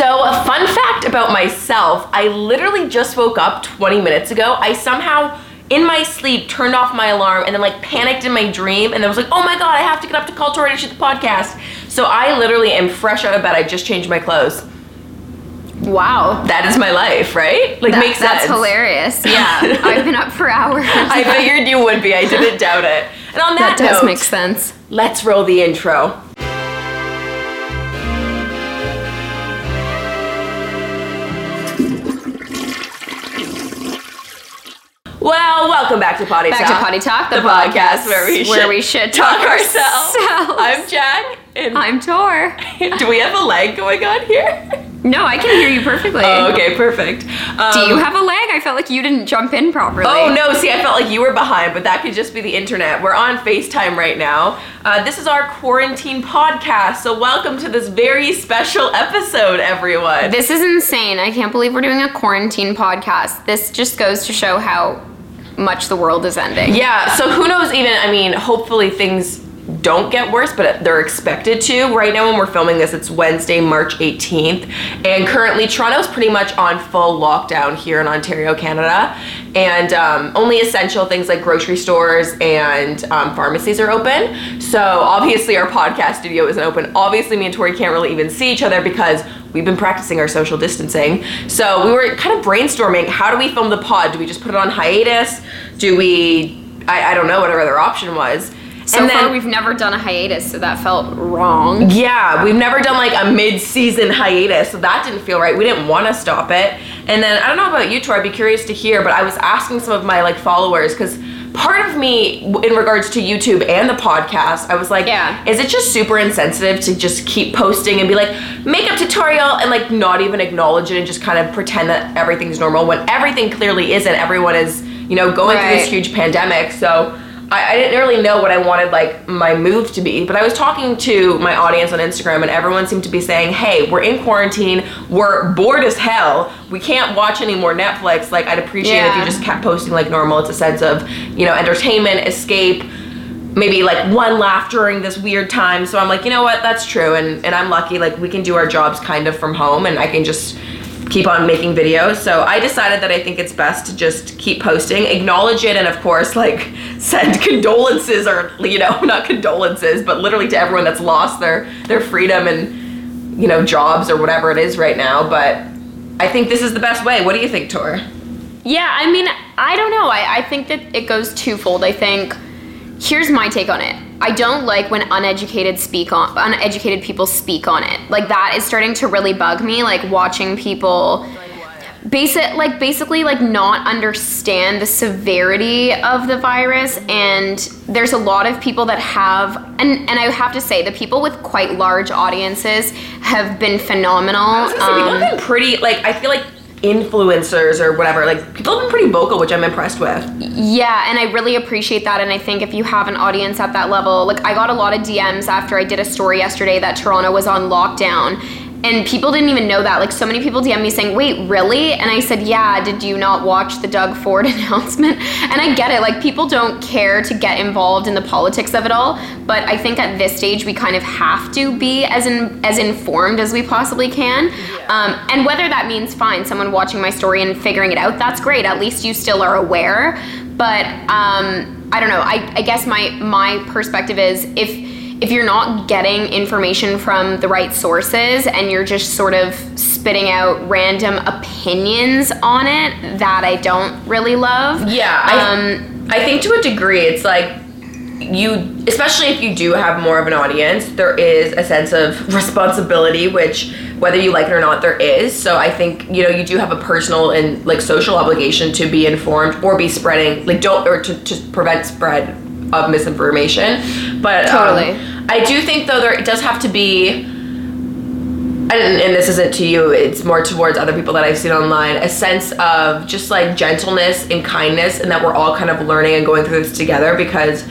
So, a fun fact about myself I literally just woke up 20 minutes ago. I somehow, in my sleep, turned off my alarm and then, like, panicked in my dream and then was like, oh my god, I have to get up to call Tori to shoot the podcast. So, I literally am fresh out of bed. I just changed my clothes. Wow. That is my life, right? Like, That- makes sense. that's hilarious. Yeah. I've been up for hours. I figured you would be. I didn't doubt it. And on that, that does note, make sense. let's roll the intro. Well, welcome back to Potty talk. Back Talk. to Potty Talk, the, the podcast where we where should we should talk talk, ourselves. ourselves. I'm Jack. And I'm Tor. do we have a lag going on here? No, I can hear you perfectly. Oh, okay, perfect. Um, Do you have a lag? I felt like you didn't jump in properly. Oh no! See, I felt like you were behind, but that could just be the internet. We're on Facetime right now. Uh, this is our quarantine podcast, so welcome to this very special episode, everyone. This is insane. I can't believe we're doing a quarantine podcast. This just goes to show how much the world is ending. Yeah. So who knows? Even I mean, hopefully things don't get worse, but they're expected to. Right now, when we're filming this, it's Wednesday, March 18th, and currently Toronto's pretty much on full lockdown here in Ontario, Canada, and um, only essential things like grocery stores and um, pharmacies are open. So obviously, our podcast studio isn't open. Obviously, me and Tori can't really even see each other because we've been practicing our social distancing. So we were kind of brainstorming how do we film the pod? Do we just put it on hiatus? Do we, I, I don't know, whatever other option was. So and far, we've never done a hiatus, so that felt wrong. yeah, we've never done like a mid-season hiatus, so that didn't feel right. We didn't want to stop it. And then I don't know about you, Tor. I'd be curious to hear, but I was asking some of my like followers because part of me, in regards to YouTube and the podcast, I was like, Yeah. is it just super insensitive to just keep posting and be like makeup tutorial and like not even acknowledge it and just kind of pretend that everything's normal when everything clearly isn't. Everyone is, you know, going through this huge pandemic, so. I, I didn't really know what I wanted like my move to be, but I was talking to my audience on Instagram and everyone seemed to be saying, "Hey, we're in quarantine. We're bored as hell. We can't watch any more Netflix. Like I'd appreciate if you just kept posting like normal. It's a sense of, you know, entertainment, escape, maybe like one laugh during this weird time." So I'm like, "You know what? That's true." And and I'm lucky like we can do our jobs kind of from home and I can just keep on making videos. So I decided that I think it's best to just keep posting, acknowledge it, and of course, like send condolences or you know, not condolences, but literally to everyone that's lost their their freedom and you know jobs or whatever it is right now. But I think this is the best way. What do you think, Tor? Yeah, I mean, I don't know. I, I think that it goes twofold. I think here's my take on it. I don't like when uneducated speak on uneducated people speak on it. Like that is starting to really bug me. Like watching people basic like basically like not understand the severity of the virus and there's a lot of people that have and and I have to say the people with quite large audiences have been phenomenal. I was gonna say, people Um, have been pretty like I feel like influencers or whatever like people have been pretty vocal which i'm impressed with Yeah, and I really appreciate that. And I think if you have an audience at that level, like I got a lot of DMs after I did a story yesterday that Toronto was on lockdown. And people didn't even know that. Like so many people DM me saying, "Wait, really?" And I said, "Yeah, did you not watch the Doug Ford announcement?" And I get it. Like people don't care to get involved in the politics of it all, but I think at this stage we kind of have to be as in, as informed as we possibly can. Um, and whether that means fine, someone watching my story and figuring it out, that's great. At least you still are aware. But um, I don't know. I, I guess my my perspective is if if you're not getting information from the right sources and you're just sort of spitting out random opinions on it, that I don't really love. Yeah, I, Um, I think to a degree, it's like you, especially if you do have more of an audience, there is a sense of responsibility, which whether you like it or not, there is. So I think you know you do have a personal and like social obligation to be informed or be spreading like don't or to, to prevent spread of misinformation. But um, Totally. I do think though there does have to be and, and this isn't to you it's more towards other people that i've seen online a sense of just like gentleness and kindness and that we're all kind of learning and going through this together because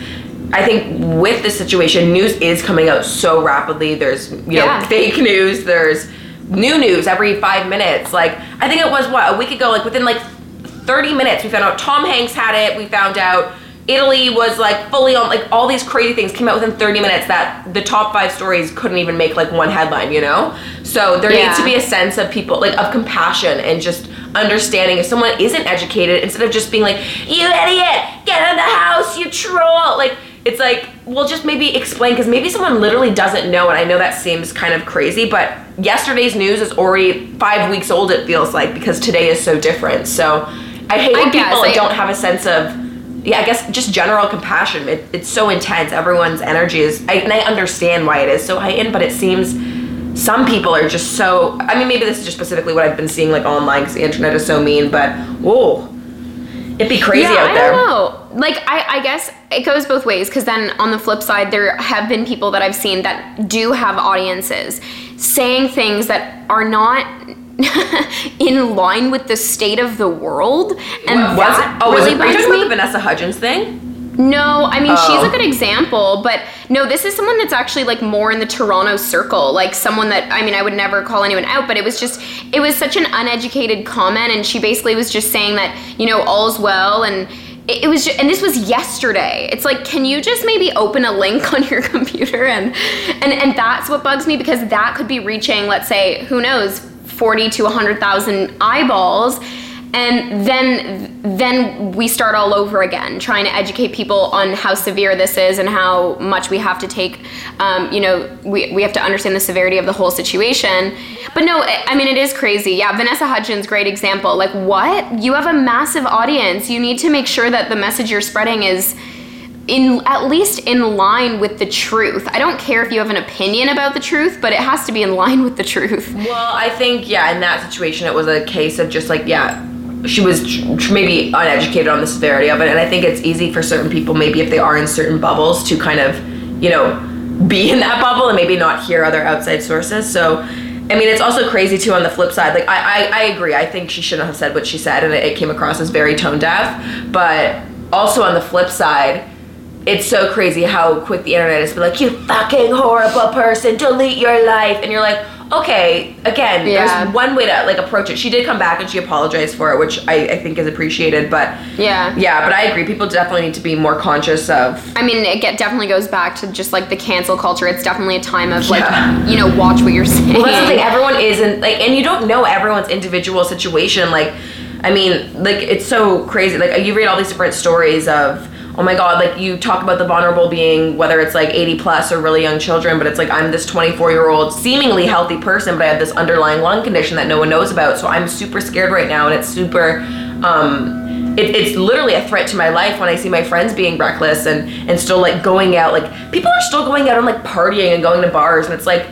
i think with this situation news is coming out so rapidly there's you know Yeah. fake news there's new news every five minutes like i think it was what a week ago like within like 30 minutes we found out tom hanks had it we found out Italy was like fully on like all these crazy things came out within 30 minutes that the top five stories couldn't even make like one headline, you know? So there Yeah. needs to be a sense of people like of compassion and just understanding if someone isn't educated instead of just being like, you idiot, get out of the house, you troll. Like it's like, well, just maybe explain because maybe someone literally doesn't know, and I know that seems kind of crazy, but yesterday's news is already five weeks old. It feels like because today is so different. So I hate when I guess, people I- don't have a sense of, yeah, I guess just general compassion. It, it's so intense. Everyone's energy is, I, and I understand why it is so heightened, but it seems some people are just so. I mean, maybe this is just specifically what I've been seeing like online because the internet is so mean, but whoa, it'd be crazy yeah, out I there. don't know. Like, I, I guess it goes both ways because then on the flip side, there have been people that I've seen that do have audiences saying things that are not in line with the state of the world, and was that it? Oh, was really it? Are you talking me. about the Vanessa Hudgens thing? No, I mean she's Oh. a good example, but no, this is someone that's actually like more in the Toronto circle, like someone that I mean I would never call anyone out, but it was just it was such an uneducated comment, and she basically was just saying that you know all's well, and it, it was just, and this was yesterday. It's like can you just maybe open a link on your computer and and and that's what bugs me because that could be reaching let's say who knows forty to hundred thousand eyeballs and then then we start all over again trying to educate people on how severe this is and how much we have to take um, you know we, we have to understand the severity of the whole situation. But no I mean it is crazy. Yeah vanessa hudgens great example. Like what? You have a massive audience. You need to make sure that the message you're spreading is in at least in line with the truth i don't care if you have an opinion about the truth but it has to be in line with the truth Well, I think yeah, in that situation, it was a case of just like yeah, she was tr- maybe uneducated on the severity of it, and I think it's easy for certain people, maybe if they are in certain bubbles, to kind of you know be in that bubble and maybe not hear other outside sources. So. I mean, it's also crazy too on the flip side. Like, I, I, I agree. I think she shouldn't have said what she said, and it, it came across as very tone deaf. But also on the flip side, it's so crazy how quick the internet is to be like, you fucking horrible person, delete your life. And you're like, okay, again, Yeah. there's one way to like approach it. She did come back and she apologized for it, which I, I think is appreciated. But yeah yeah, but I agree. People definitely need to be more conscious of. I mean, it get, definitely goes back to just like the cancel culture. It's definitely a time of like, Yeah. you know, watch what you're saying. Well, that's the thing. Everyone isn't like, and you don't know everyone's individual situation. Like, I mean, like it's so crazy. Like you read all these different stories of, oh my god, like you talk about the vulnerable being whether it's like 80 plus or really young children, but it's like I'm this 24 year old seemingly healthy person, but I have this underlying lung condition that no one knows about. So I'm super scared right now, and it's super. Um, it, it's literally a threat to my life when I see my friends being reckless and and still like going out. Like people are still going out and like partying and going to bars, and it's like.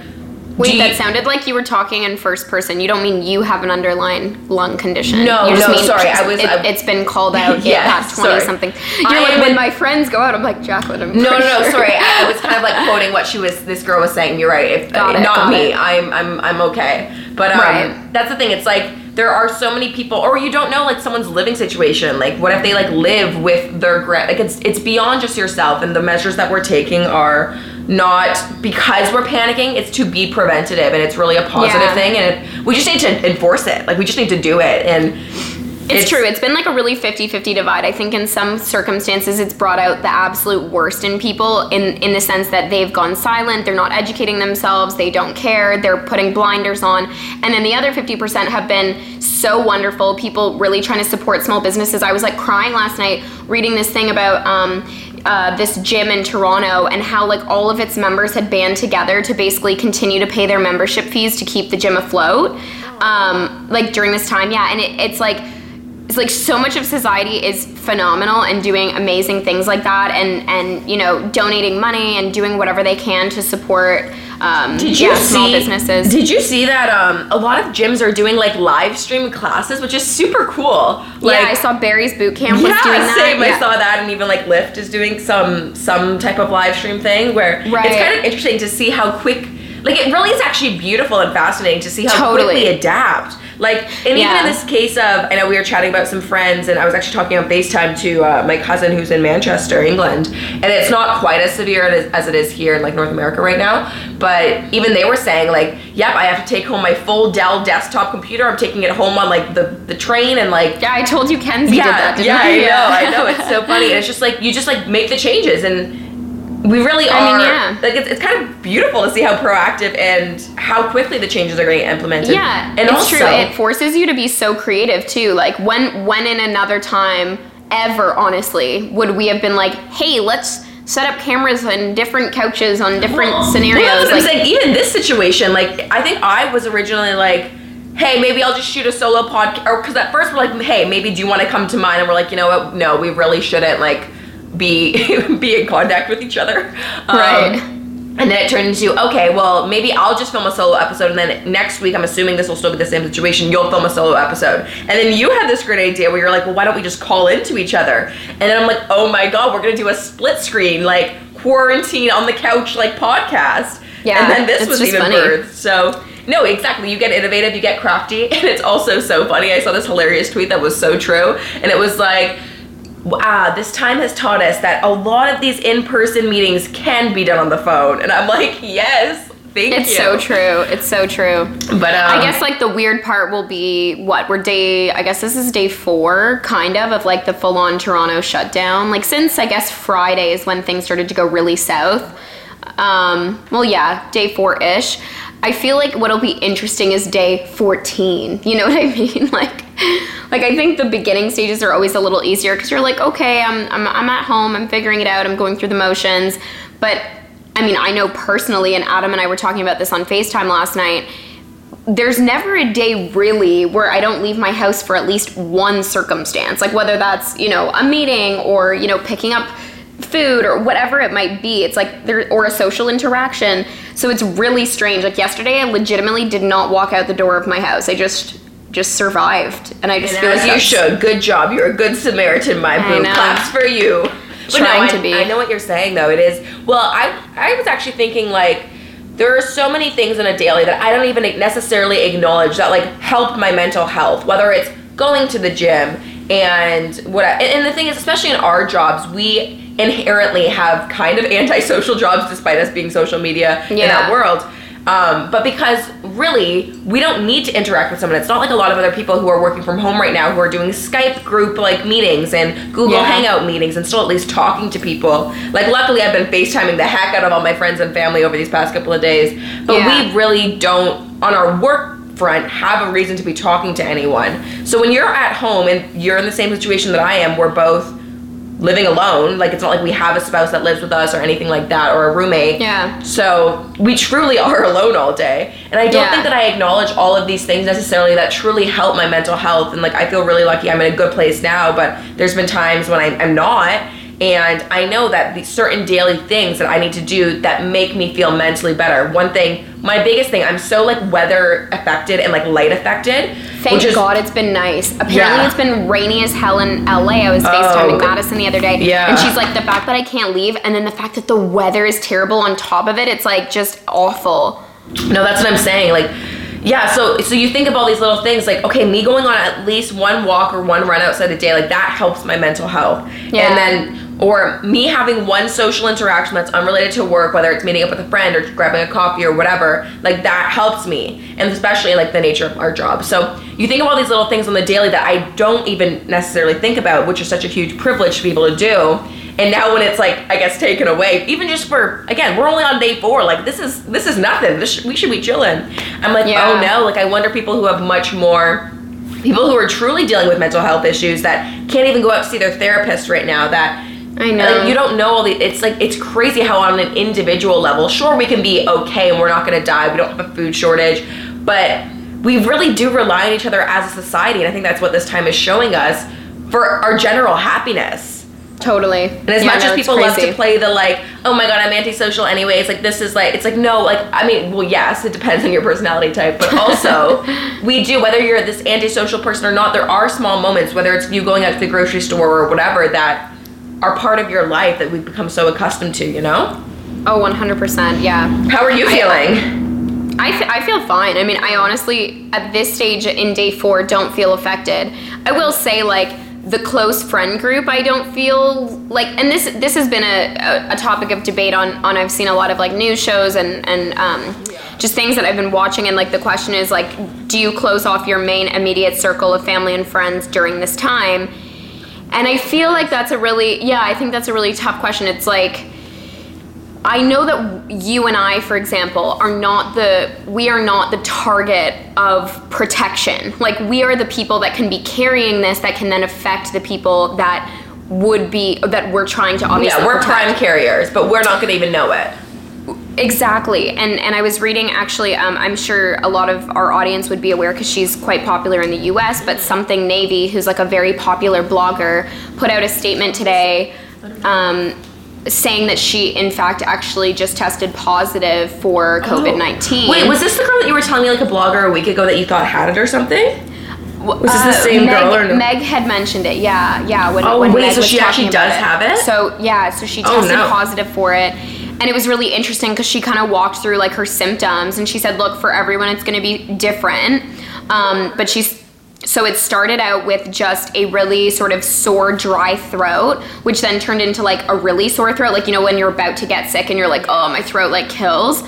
Wait, you- that sounded like you were talking in first person. You don't mean you have an underlying lung condition. No, you just no, mean sorry, I was- It, I- has been called out. Yeah, Yeah, past twenty sorry. something. You're like when my friends go out. I'm like Jacqueline. I'm No, no, no. sure." Sorry, I, I was kind of like quoting what she was. This girl was saying. You're right. If Got uh, it, not got me, it. I'm, I'm, I'm okay. But um, Right. that's the thing. It's like there are so many people, or you don't know like someone's living situation. Like, what if they like live with their gra- like it's it's beyond just yourself, and the measures that we're taking are not because we're panicking. It's to be preventative, and it's really a positive Yeah. thing. And it, we just need to enforce it. Like we just need to do it. And It's, true. It's been like a really 50-50 divide. I think in some circumstances it's brought out the absolute worst in people in in the sense that they've gone silent, they're not educating themselves, they don't care, they're putting blinders on. And then the other 50% have been so wonderful, people really trying to support small businesses. I was like crying last night reading this thing about um uh, this gym in Toronto and how like all of its members had band together to basically continue to pay their membership fees to keep the gym afloat. Um, like during this time yeah and it, it's like it's like so much of society is phenomenal and doing amazing things like that and and you know donating money and doing whatever they can to support um, Did you yeah, see, small businesses Did you see that um, a lot of gyms are doing like live stream classes, which is super cool. Like, yeah i saw barry's boot camp was yeah, doing that same. I saw that, and even like Lyft is doing some some type of live stream thing where Right. it's kind of interesting to see how quick. Like it really is actually beautiful and fascinating to see how Totally. quickly adapt. Like, and even in this case of, I know we were chatting about some friends, and I was actually talking on FaceTime to uh, my cousin who's in Manchester, England, and it's not quite as severe as, it is here in like North America right now. But even they were saying like, yep, I have to take home my full Dell desktop computer. I'm taking it home on like the the train, and like Yeah, I told you Kenzie did that. Yeah, I? I know, I know. It's so funny. And it's just like you just like make the changes, and we really I are. mean, yeah. Like it's, it's kind of beautiful to see how proactive and how quickly the changes are getting implemented. Yeah, and it's also, true. It forces you to be so creative too. Like when when in another time ever, honestly, would we have been like, hey, let's set up cameras on different couches on different Well, scenarios? that's what I'm like, saying. Even this situation, like I think I was originally like. Hey, maybe I'll just shoot a solo podcast. Or because at first we're like, hey, maybe do you want to come to mine? And we're like, you know what? No, we really shouldn't like be be in contact with each other. Um, Right. And then it turned into, okay, well, maybe I'll just film a solo episode, and then next week, I'm assuming this will still be the same situation. You'll film a solo episode, and then you had this great idea where you're like, well, why don't we just call into each other? And then I'm like, oh my god, we're gonna do a split screen, like quarantine on the couch, like podcast. Yeah, and then this was even funny. birthed. So no, exactly. You get innovative, you get crafty, and it's also so funny. I saw this hilarious tweet that was so true, and it was like. Ah, this time has taught us that a lot of these in-person meetings can be done on the phone, and I'm like, yes, thank you. it's so true. It's so true. But um, I guess like the weird part will be what we're day. I guess this is day four, kind of, of like the full-on Toronto shutdown. Like since I guess Friday is when things started to go really south. Um, well, yeah, day four-ish. I feel like what'll be interesting is day 14. You know what I mean? Like, like I think the beginning stages are always a little easier because you're like, okay, I'm, I'm I'm at home, I'm figuring it out, I'm going through the motions. But I mean, I know personally, and Adam and I were talking about this on FaceTime last night there's never a day really where I don't leave my house for at least one circumstance. Like whether that's, you know, a meeting or, you know, picking up food or whatever it might be. It's like there or a social interaction. So it's really strange. Like yesterday I legitimately did not walk out the door of my house. I just just survived. And I just and feel as like you should. Good job. You're a good Samaritan, my boo. Claps for you. But Trying no, I, to be. I know what you're saying though. It is. Well, I I was actually thinking like there are so many things in a daily that I don't even necessarily acknowledge that like help my mental health. Whether it's going to the gym and what I, and the thing is especially in our jobs we inherently have kind of antisocial jobs despite us being social media in that world. Um, but because really we don't need to interact with someone. It's not like a lot of other people who are working from home right now who are doing skype group like meetings and google Yeah. hangout meetings and still at least talking to people. Like luckily i've been facetiming the heck out of all my friends and family over these past couple of days. But Yeah. we really don't on our work front have a reason to be talking to anyone. So when you're at home and you're in the same situation that i am we're both living alone like it's not like we have a spouse that lives with us or anything like that or a roommate Yeah. so we truly are alone all day. And I don't Yeah. think that I acknowledge all of these things necessarily that truly help my mental health. And like I feel really lucky I'm in a good place now, but there's been times when I'm, I'm not. And I know that these certain daily things that I need to do that make me feel mentally better. One thing, my biggest thing, I'm so like weather affected and like light affected. Thank is- God it's been nice. Apparently Yeah. it's been rainy as hell in LA. I was FaceTiming Oh. Madison the other day. Yeah. And she's like, the fact that I can't leave and then the fact that the weather is terrible on top of it, it's like just awful. No, that's what I'm saying. Like, yeah. So, so you think of all these little things. Like, okay, me going on at least one walk or one run outside a day, like that helps my mental health. Yeah. And then, or me having one social interaction that's unrelated to work, whether it's meeting up with a friend or grabbing a coffee or whatever, like that helps me. And especially like the nature of our job. So you think of all these little things on the daily that I don't even necessarily think about, which is such a huge privilege to be able to do. And now when it's like I guess taken away, even just for again, we're only on day four. Like this is this is nothing. This sh- we should be chilling. I'm like, oh, Yeah. oh no. Like I wonder people who have much more people who are truly dealing with mental health issues that can't even go out to see their therapist right now. That I uh, know. like, you don't know all the. It's like it's crazy how on an individual level, sure we can be okay and we're not going to die. We don't have a food shortage, but we really do rely on each other as a society, and I think that's what this time is showing us for our general happiness. Totally. And as Yeah, much no, as people love to play the like, oh my god, I'm antisocial anyways, like this is like, it's like, no, like, I mean, well, yes, it depends on your personality type, but also, we do, whether you're this antisocial person or not, there are small moments, whether it's you going out to the grocery store or whatever, that are part of your life that we've become so accustomed to, you know? Oh, 100%. Yeah. How are you feeling? I, feel fine. I mean, I honestly, at this stage in day four, don't feel affected. I will say, like, the close friend group, I don't feel like, and this this has been a, a, a topic of debate on on. I've seen a lot of like news shows and and um, just things that I've been watching, and like the question is like, do you close off your main immediate circle of family and friends during this time? And I feel like that's a really, yeah, I think that's a really tough question. It's like, I know that you and I, for example, are not the, we are not the target of protection. Like, we are the people that can be carrying this that can then affect the people that would be, that we're trying to obviously Yeah, we're protect. prime carriers, but we're not going to even know it. Exactly, and and I was reading actually. Um, I'm sure a lot of our audience would be aware because she's quite popular in the U.S. But Something Navy, who's like a very popular blogger, put out a statement today, um, saying that she in fact actually just tested positive for COVID nineteen. Oh. Wait, was this the girl that you were telling me like a blogger a week ago that you thought had it or something? Was this the same Uh, Meg, girl or no? Meg had mentioned it. Yeah, yeah. When, Oh, when wait, Meg so was she actually does have it? So yeah, so she Oh, tested no. positive for it, and it was really interesting because she kind of walked through like her symptoms, and she said, "Look, for everyone, it's going to be different." Um, but she's so it started out with just a really sort of sore, dry throat, which then turned into like a really sore throat, like you know when you're about to get sick and you're like, "Oh, my throat like kills."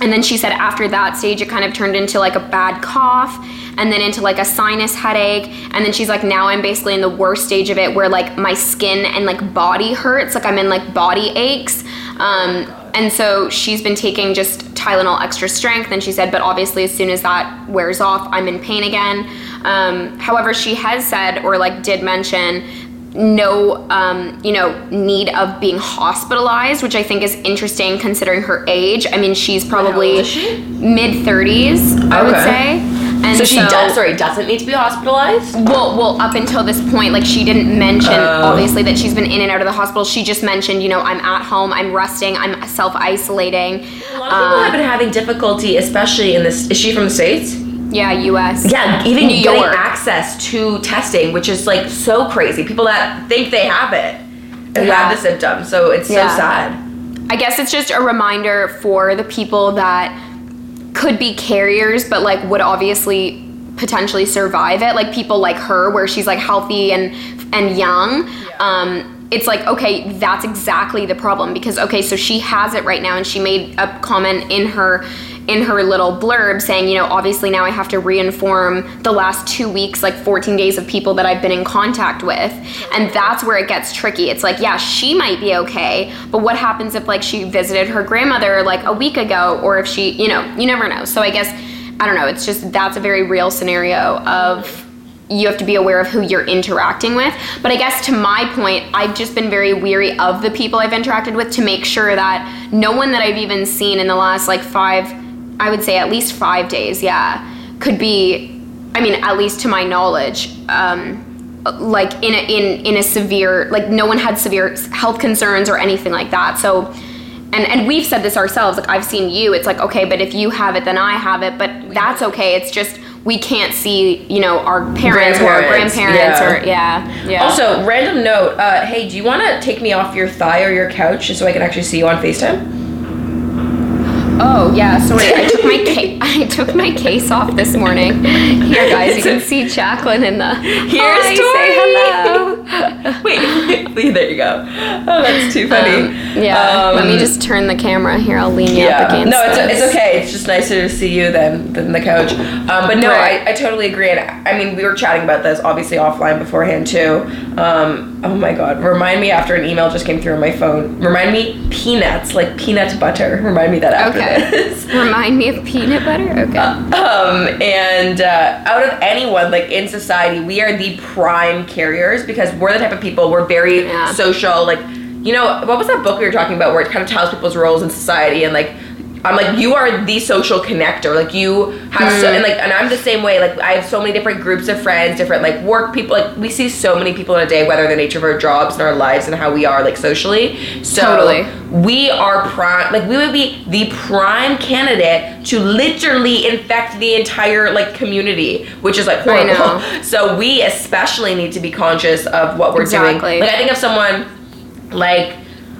And then she said after that stage, it kind of turned into like a bad cough and then into like a sinus headache. And then she's like, now I'm basically in the worst stage of it where like my skin and like body hurts. Like I'm in like body aches. Um, and so she's been taking just Tylenol extra strength. And she said, but obviously, as soon as that wears off, I'm in pain again. Um, however, she has said or like did mention no um, you know need of being hospitalized which i think is interesting considering her age i mean she's probably she? mid 30s i would say and So she does, sorry, doesn't need to be hospitalized? well, well, up until this point, like she didn't mention Oh. obviously that she's been in and out of the hospital. She just mentioned, you know, I'm at home, I'm resting, I'm self isolating. A lot of people have been having difficulty, especially in this. Is she from the States? Yeah, U.S. Yeah, even New getting York. access to testing, which is like so crazy. People that think they have it and Yeah. have the symptoms. So it's Yeah. so sad. I guess it's just a reminder for the people that could be carriers, but like would obviously potentially survive it. Like people like her, where she's like healthy and and young. Um, it's like okay, that's exactly the problem because okay, so she has it right now, and she made a comment in her in her little blurb saying, you know, obviously now I have to reinform the last two weeks, like 14 days of people that I've been in contact with. And that's where it gets tricky. It's like, yeah, she might be okay, but what happens if like she visited her grandmother like a week ago or if she, you know, you never know. So I guess, I don't know, it's just that's a very real scenario of you have to be aware of who you're interacting with. But I guess to my point, I've just been very weary of the people I've interacted with to make sure that no one that I've even seen in the last like five, I would say at least five days, yeah, could be, I mean, at least to my knowledge, um, like in a, in in a severe, like no one had severe health concerns or anything like that. So. And, and we've said this ourselves like i've seen you it's like okay but if you have it then i have it but that's okay it's just we can't see you know our parents or our Grandparents, yeah. or yeah yeah Also, random note. Uh, hey, do you want to take me off your thigh or your couch just so I can actually see you on Facetime? Oh yeah sorry i took my ca- i took my case off this morning here guys you can see jacqueline in the Here's Hi, Tori. say hello Wait, there you go. Oh, that's too funny. Um, yeah let me Um, just turn the camera here i'll lean you up Yeah. against No, it's, this. it's okay. It's just nicer to see you than than the couch. Um, but no, Right. I, I totally agree. And I mean, we were chatting about this obviously offline beforehand too. Um, oh my god, remind me after an email just came through on my phone. Remind me peanuts, like peanut butter. Remind me that after okay this. remind me of peanut butter okay Um, and uh, out of anyone, like in society, we are the prime carriers because we're the type of people, we're very Yeah. social. Like, you know, what was that book we were talking about where it kind of tells people's roles in society and like, I'm like, you are the social connector. Like, you have so, and like, and I'm the same way. Like, I have so many different groups of friends, different like work people. Like, we see so many people in a day, whether the nature of our jobs and our lives and how we are like socially. So, Totally. we are prime like we would be the prime candidate to literally infect the entire like community which is like I horrible know. so we especially need to be conscious of what we're Exactly. doing like i think of someone like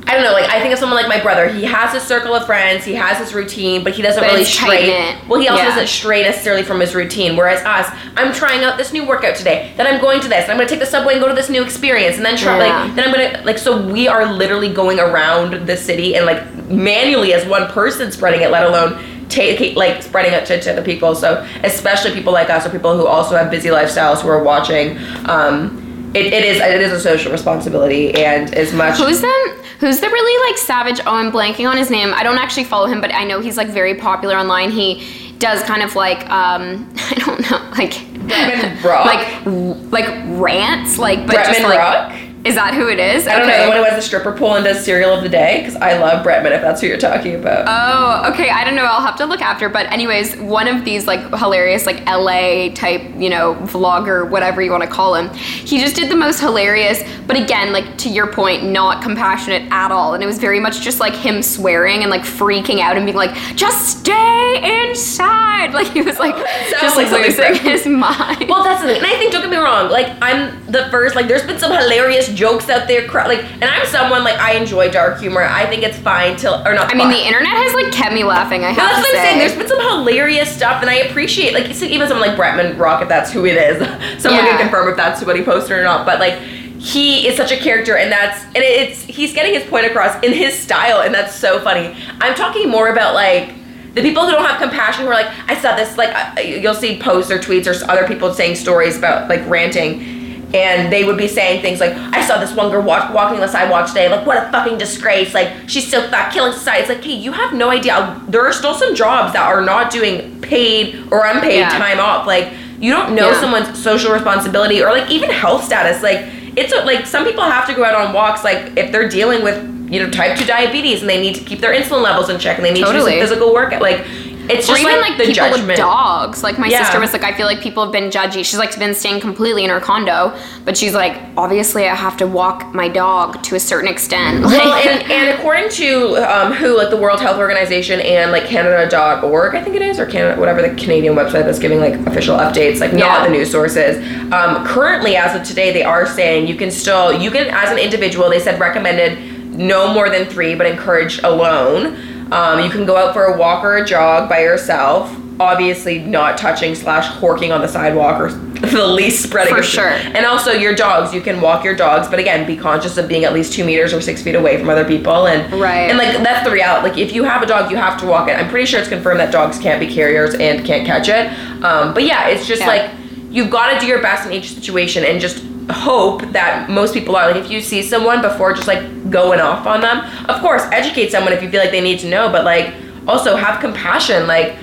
I don't know, like I think of someone like my brother. He has his circle of friends, he has his routine, but he doesn't But really stray. tight-knit. Well, he also Yeah. doesn't stray necessarily from his routine. Whereas us, I'm trying out this new workout today. Then I'm going to this. And I'm gonna take the subway and go to this new experience, and then try Yeah. like then I'm gonna like so we are literally going around the city and like manually as one person spreading it, let alone take like spreading it to, to the people. So especially people like us or people who also have busy lifestyles who are watching. Um, it, it is it is a social responsibility, and as much Who's the Who's the really like savage? Oh, I'm blanking on his name. I don't actually follow him, but I know he's like very popular online. He does kind of like um I don't know like Bretman Rock? like like rants like but just Bretman like Rock? Is that who it is? I don't know the one who has the stripper pole and does cereal of the day because I love Bretman if that's who you're talking about. Oh, okay. I don't know. I'll have to look after. But anyways, one of these like hilarious like LA type, you know, vlogger, whatever you want to call him. He just did the most hilarious, but again, like to your point, not compassionate at all. And it was very much just like him swearing and like freaking out and being like, "Just stay inside." Like he was like just like losing his mind. Well, that's the thing, and I think don't get me wrong. Like I'm the first. Like there's been some hilarious jokes out there. cra- Like, and I'm someone like I enjoy dark humor. I think it's fine till or not. I mean, the internet has like kept me laughing. I have No, that's to what I'm say. saying. There's been some hilarious stuff, and I appreciate like even someone like Bretman Rock, if that's who it is. Someone Yeah. can confirm if that's what he posted or not. But like he is such a character, and that's and it's he's getting his point across in his style, and that's so funny. I'm talking more about like. The people who don't have compassion, who are like, I saw this, like, you'll see posts or tweets or other people saying stories about, like, ranting, and they would be saying things like, I saw this one girl walk, walking the sidewalk today, like, what a fucking disgrace, like, she's so fat, killing society. It's like, hey, you have no idea. There are still some jobs that are not doing paid or unpaid Yeah. time off. Like, you don't know Yeah. someone's social responsibility or, like, even health status. Like, it's a, like, some people have to go out on walks, like, if they're dealing with, you know, type 2 diabetes and they need to keep their insulin levels in check and they need to do some physical work. Like, it's or just even like, like, the people judgment. with dogs. Like my Yeah. sister was like, I feel like people have been judgy. She's like been staying completely in her condo, but she's like, obviously I have to walk my dog to a certain extent. well, Like- and, and according to um, WHO, like the World Health Organization and like Canada.org, I think it is, or Canada, whatever the Canadian website that's giving like official updates, like not Yeah. the news sources. Um, currently, as of today, they are saying you can still, you can, as an individual, they said recommended no more than three, but encouraged alone. Um, you can go out for a walk or a jog by yourself. Obviously, not touching slash horking on the sidewalk or the least spreading. For sure. and also your dogs, you can walk your dogs, but again, be conscious of being at least two meters or six feet away from other people. And Right. and like that's the reality. Like if you have a dog, you have to walk it. I'm pretty sure it's confirmed that dogs can't be carriers and can't catch it. Um, but yeah, it's just Yeah. like you've got to do your best in each situation and just hope that most people are. Like if you see someone before just like going off on them of course educate someone if you feel like they need to know but like also have compassion like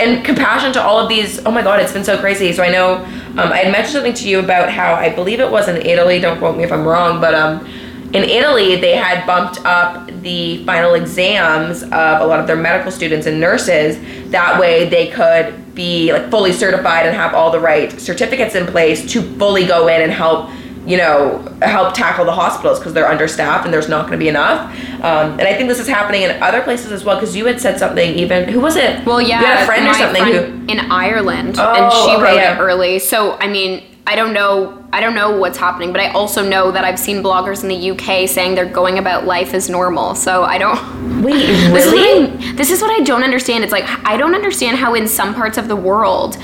and compassion to all of these oh my god it's been so crazy. So i know um, i had mentioned something to you about how i believe it was in italy don't quote me if i'm wrong but um, in italy they had bumped up the final exams of a lot of their medical students and nurses. That way they could be like fully certified and have all the right certificates in place to fully go in and help you know, help tackle the hospitals because they're understaffed and there's not going to be enough. Um, and I think this is happening in other places as well because you had said something even, who was it? Well, yeah, You had a friend or something friend in Ireland, Oh, and she okay, wrote yeah. it early. So I mean, I don't know, I don't know what's happening, but I also know that I've seen bloggers in the UK saying they're going about life as normal. So I don't. wait, This is, really? what I, this is what I don't understand. It's like I don't understand how in some parts of the world,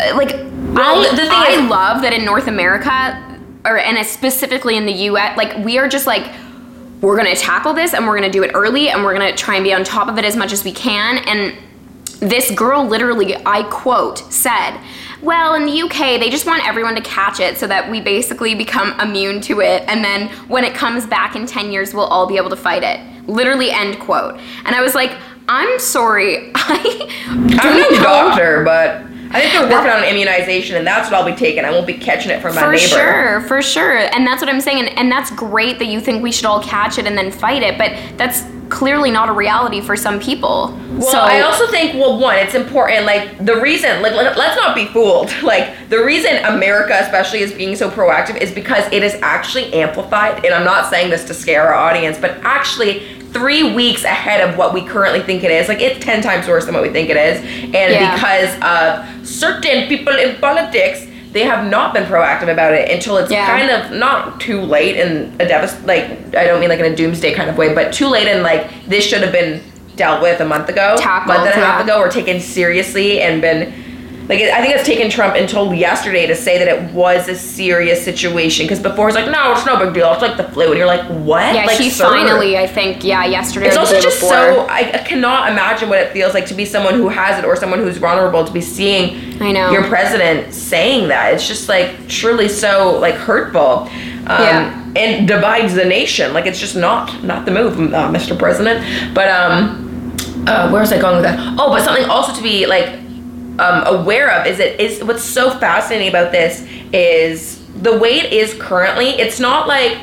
uh, like Well, I, the thing I is- love that in North America, or and specifically in the U.S., like we are just like we're gonna tackle this and we're gonna do it early and we're gonna try and be on top of it as much as we can. And this girl literally, I quote, said. Well, in the UK, they just want everyone to catch it so that we basically become immune to it. And then when it comes back in 10 years, we'll all be able to fight it. Literally, end quote. And I was like, I'm sorry. I I'm no know. doctor, but I think they're working on an immunization and that's what I'll be taking. I won't be catching it from my For neighbor. For sure, for sure. And that's what I'm saying. And, and that's great that you think we should all catch it and then fight it, but that's clearly not a reality for some people. Well, so I also think, well, one, it's important. Like the reason, like let- let's not be fooled. Like the reason America, especially, is being so proactive is because it is actually amplified. And I'm not saying this to scare our audience, but actually three weeks ahead of what we currently think it is. Like it's ten times worse than what we think it is, and Yeah. because of certain people in politics they have not been proactive about it until it's Yeah. kind of not too late in a devast like I don't mean like in a doomsday kind of way, but too late and like this should have been dealt with a month ago, Tackled, month and a half yeah. ago, or taken seriously and been like I think it's taken Trump until yesterday to say that it was a serious situation because before it's like no, it's no big deal, it's like the flu, and you're like what? Yeah, like, he sir? finally, I think, yeah, yesterday. It's also just before. so I, I cannot imagine what it feels like to be someone who has it or someone who's vulnerable to be seeing I know. your president saying that. It's just like truly so like hurtful. Um, Yeah. and divides the nation. Like it's just not not the move, uh, Mr. President. But um, uh, where was I going with that? Oh, but something also to be like um, aware of is it is what's so fascinating about this is the way it is currently. It's not like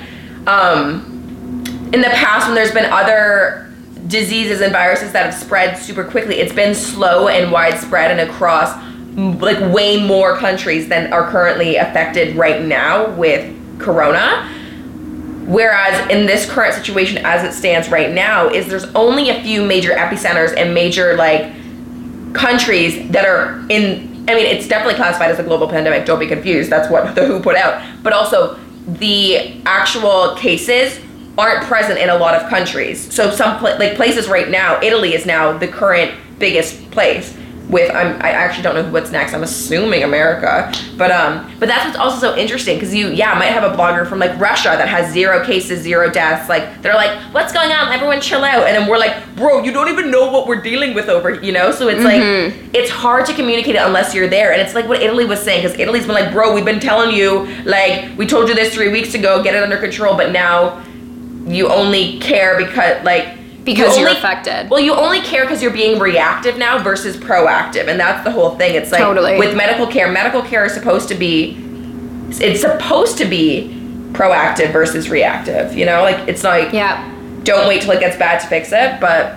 um, in the past when there's been other diseases and viruses that have spread super quickly. It's been slow and widespread and across like way more countries than are currently affected right now with corona. Whereas in this current situation as it stands right now is there's only a few major epicenters and major like countries that are in I mean it's definitely classified as a global pandemic, don't be confused. That's what the WHO put out. But also the actual cases aren't present in a lot of countries. So some like places right now, Italy is now the current biggest place with I'm, I actually don't know what's next. I'm assuming America, but um, but that's what's also so interesting because you yeah might have a blogger from like Russia that has zero cases, zero deaths. Like they're like, what's going on? Everyone chill out, and then we're like, bro, you don't even know what we're dealing with over, you know. So it's like it's hard to communicate it unless you're there, and it's like what Italy was saying because Italy's been like, bro, we've been telling you like we told you this three weeks ago, get it under control, but now you only care because like Because you you're affected. Well, you only care because you're being reactive now versus proactive, and that's the whole thing. It's like Totally. with medical care, medical care is supposed to be, it's supposed to be proactive versus reactive. You know, like it's like yeah. don't wait till it gets bad to fix it. But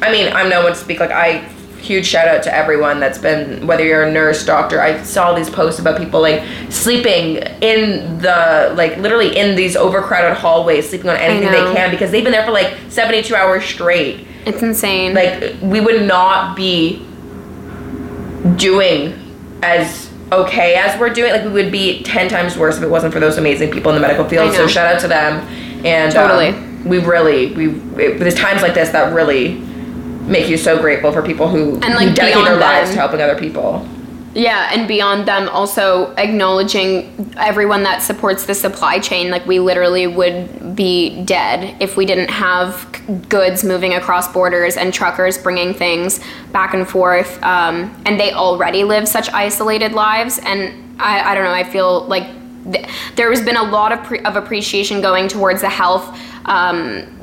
I mean, I'm no one to speak. Like I, huge shout out to everyone that's been whether you're a nurse, doctor. I saw these posts about people like sleeping in the like literally in these overcrowded hallways, sleeping on anything they can because they've been there for like 72 hours straight. It's insane. Like we would not be doing as okay as we're doing. Like we would be 10 times worse if it wasn't for those amazing people in the medical field. So shout out to them. And um, Totally. we really we it, there's times like this that really make you so grateful for people who, And, like, who dedicate their beyond lives them. to helping other people. Yeah, and beyond them, also acknowledging everyone that supports the supply chain. Like, we literally would be dead if we didn't have goods moving across borders and truckers bringing things back and forth. Um, and they already live such isolated lives. And I, I don't know, I feel like th- there has been a lot of, pre- of appreciation going towards the health. Um,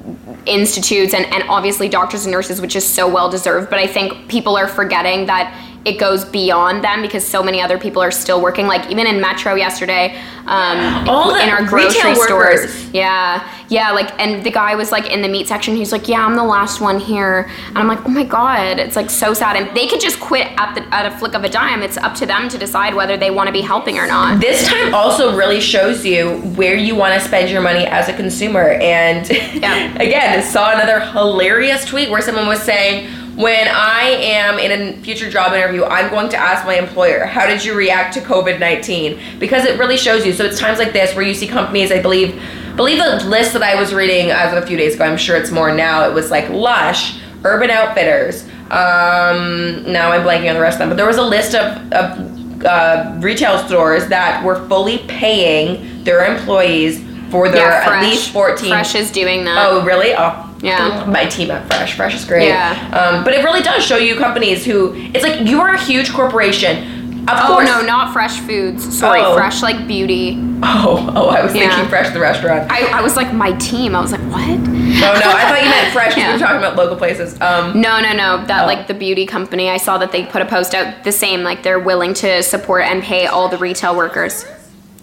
institutes and, and obviously doctors and nurses, which is so well deserved. But I think people are forgetting that it goes beyond them because so many other people are still working. Like even in Metro yesterday, um, All in our grocery stores. Yeah, yeah. Like, and the guy was like in the meat section. He's like, "Yeah, I'm the last one here," and I'm like, "Oh my god, it's like so sad." And they could just quit at the at a flick of a dime. It's up to them to decide whether they want to be helping or not. This time also really shows you where you want to spend your money as a consumer. And Yeah. again, saw another hilarious tweet where someone was saying, when I am in a future job interview, I'm going to ask my employer, how did you react to COVID 19? Because it really shows you. So it's times like this where you see companies, I believe, believe the list that I was reading as of a few days ago, I'm sure it's more now. It was like Lush, Urban Outfitters. Um, now I'm blanking on the rest of them, but there was a list of, of uh, retail stores that were fully paying their employees for their yeah, at least 14 Fresh is doing that. Oh, really? Oh, Yeah. My team at Fresh. Fresh is great. Yeah. Um, but it really does show you companies who it's like you are a huge corporation. Of Oh course. no, not fresh foods. Sorry, Oh. fresh like beauty. Oh, oh, I was Yeah. thinking Fresh the restaurant. I, I was like my team. I was like, what? oh no, I thought you meant Fresh. Yeah. We were talking about local places. Um, No, no, no. That Oh. like the beauty company. I saw that they put a post out the same. Like they're willing to support and pay all the retail workers.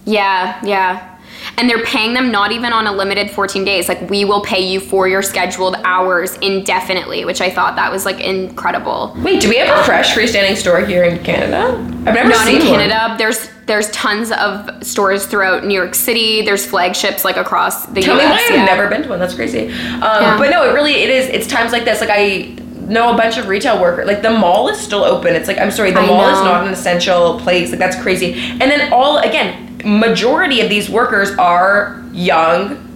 Yeah, yeah. And they're paying them not even on a limited 14 days. Like we will pay you for your scheduled hours indefinitely, which I thought that was like incredible. wait, do we have a Fresh freestanding store here in Canada? I've never Not seen in one. Canada. There's there's tons of stores throughout New York City. There's flagships like across the Tell me why I've yeah. never been to one. That's crazy. Um, Yeah. But no, it really it is. It's times like this. Like I know a bunch of retail workers. Like the mall is still open. It's like I'm sorry, the I mall is not an essential place. Like that's crazy. And then all again, majority of these workers are young.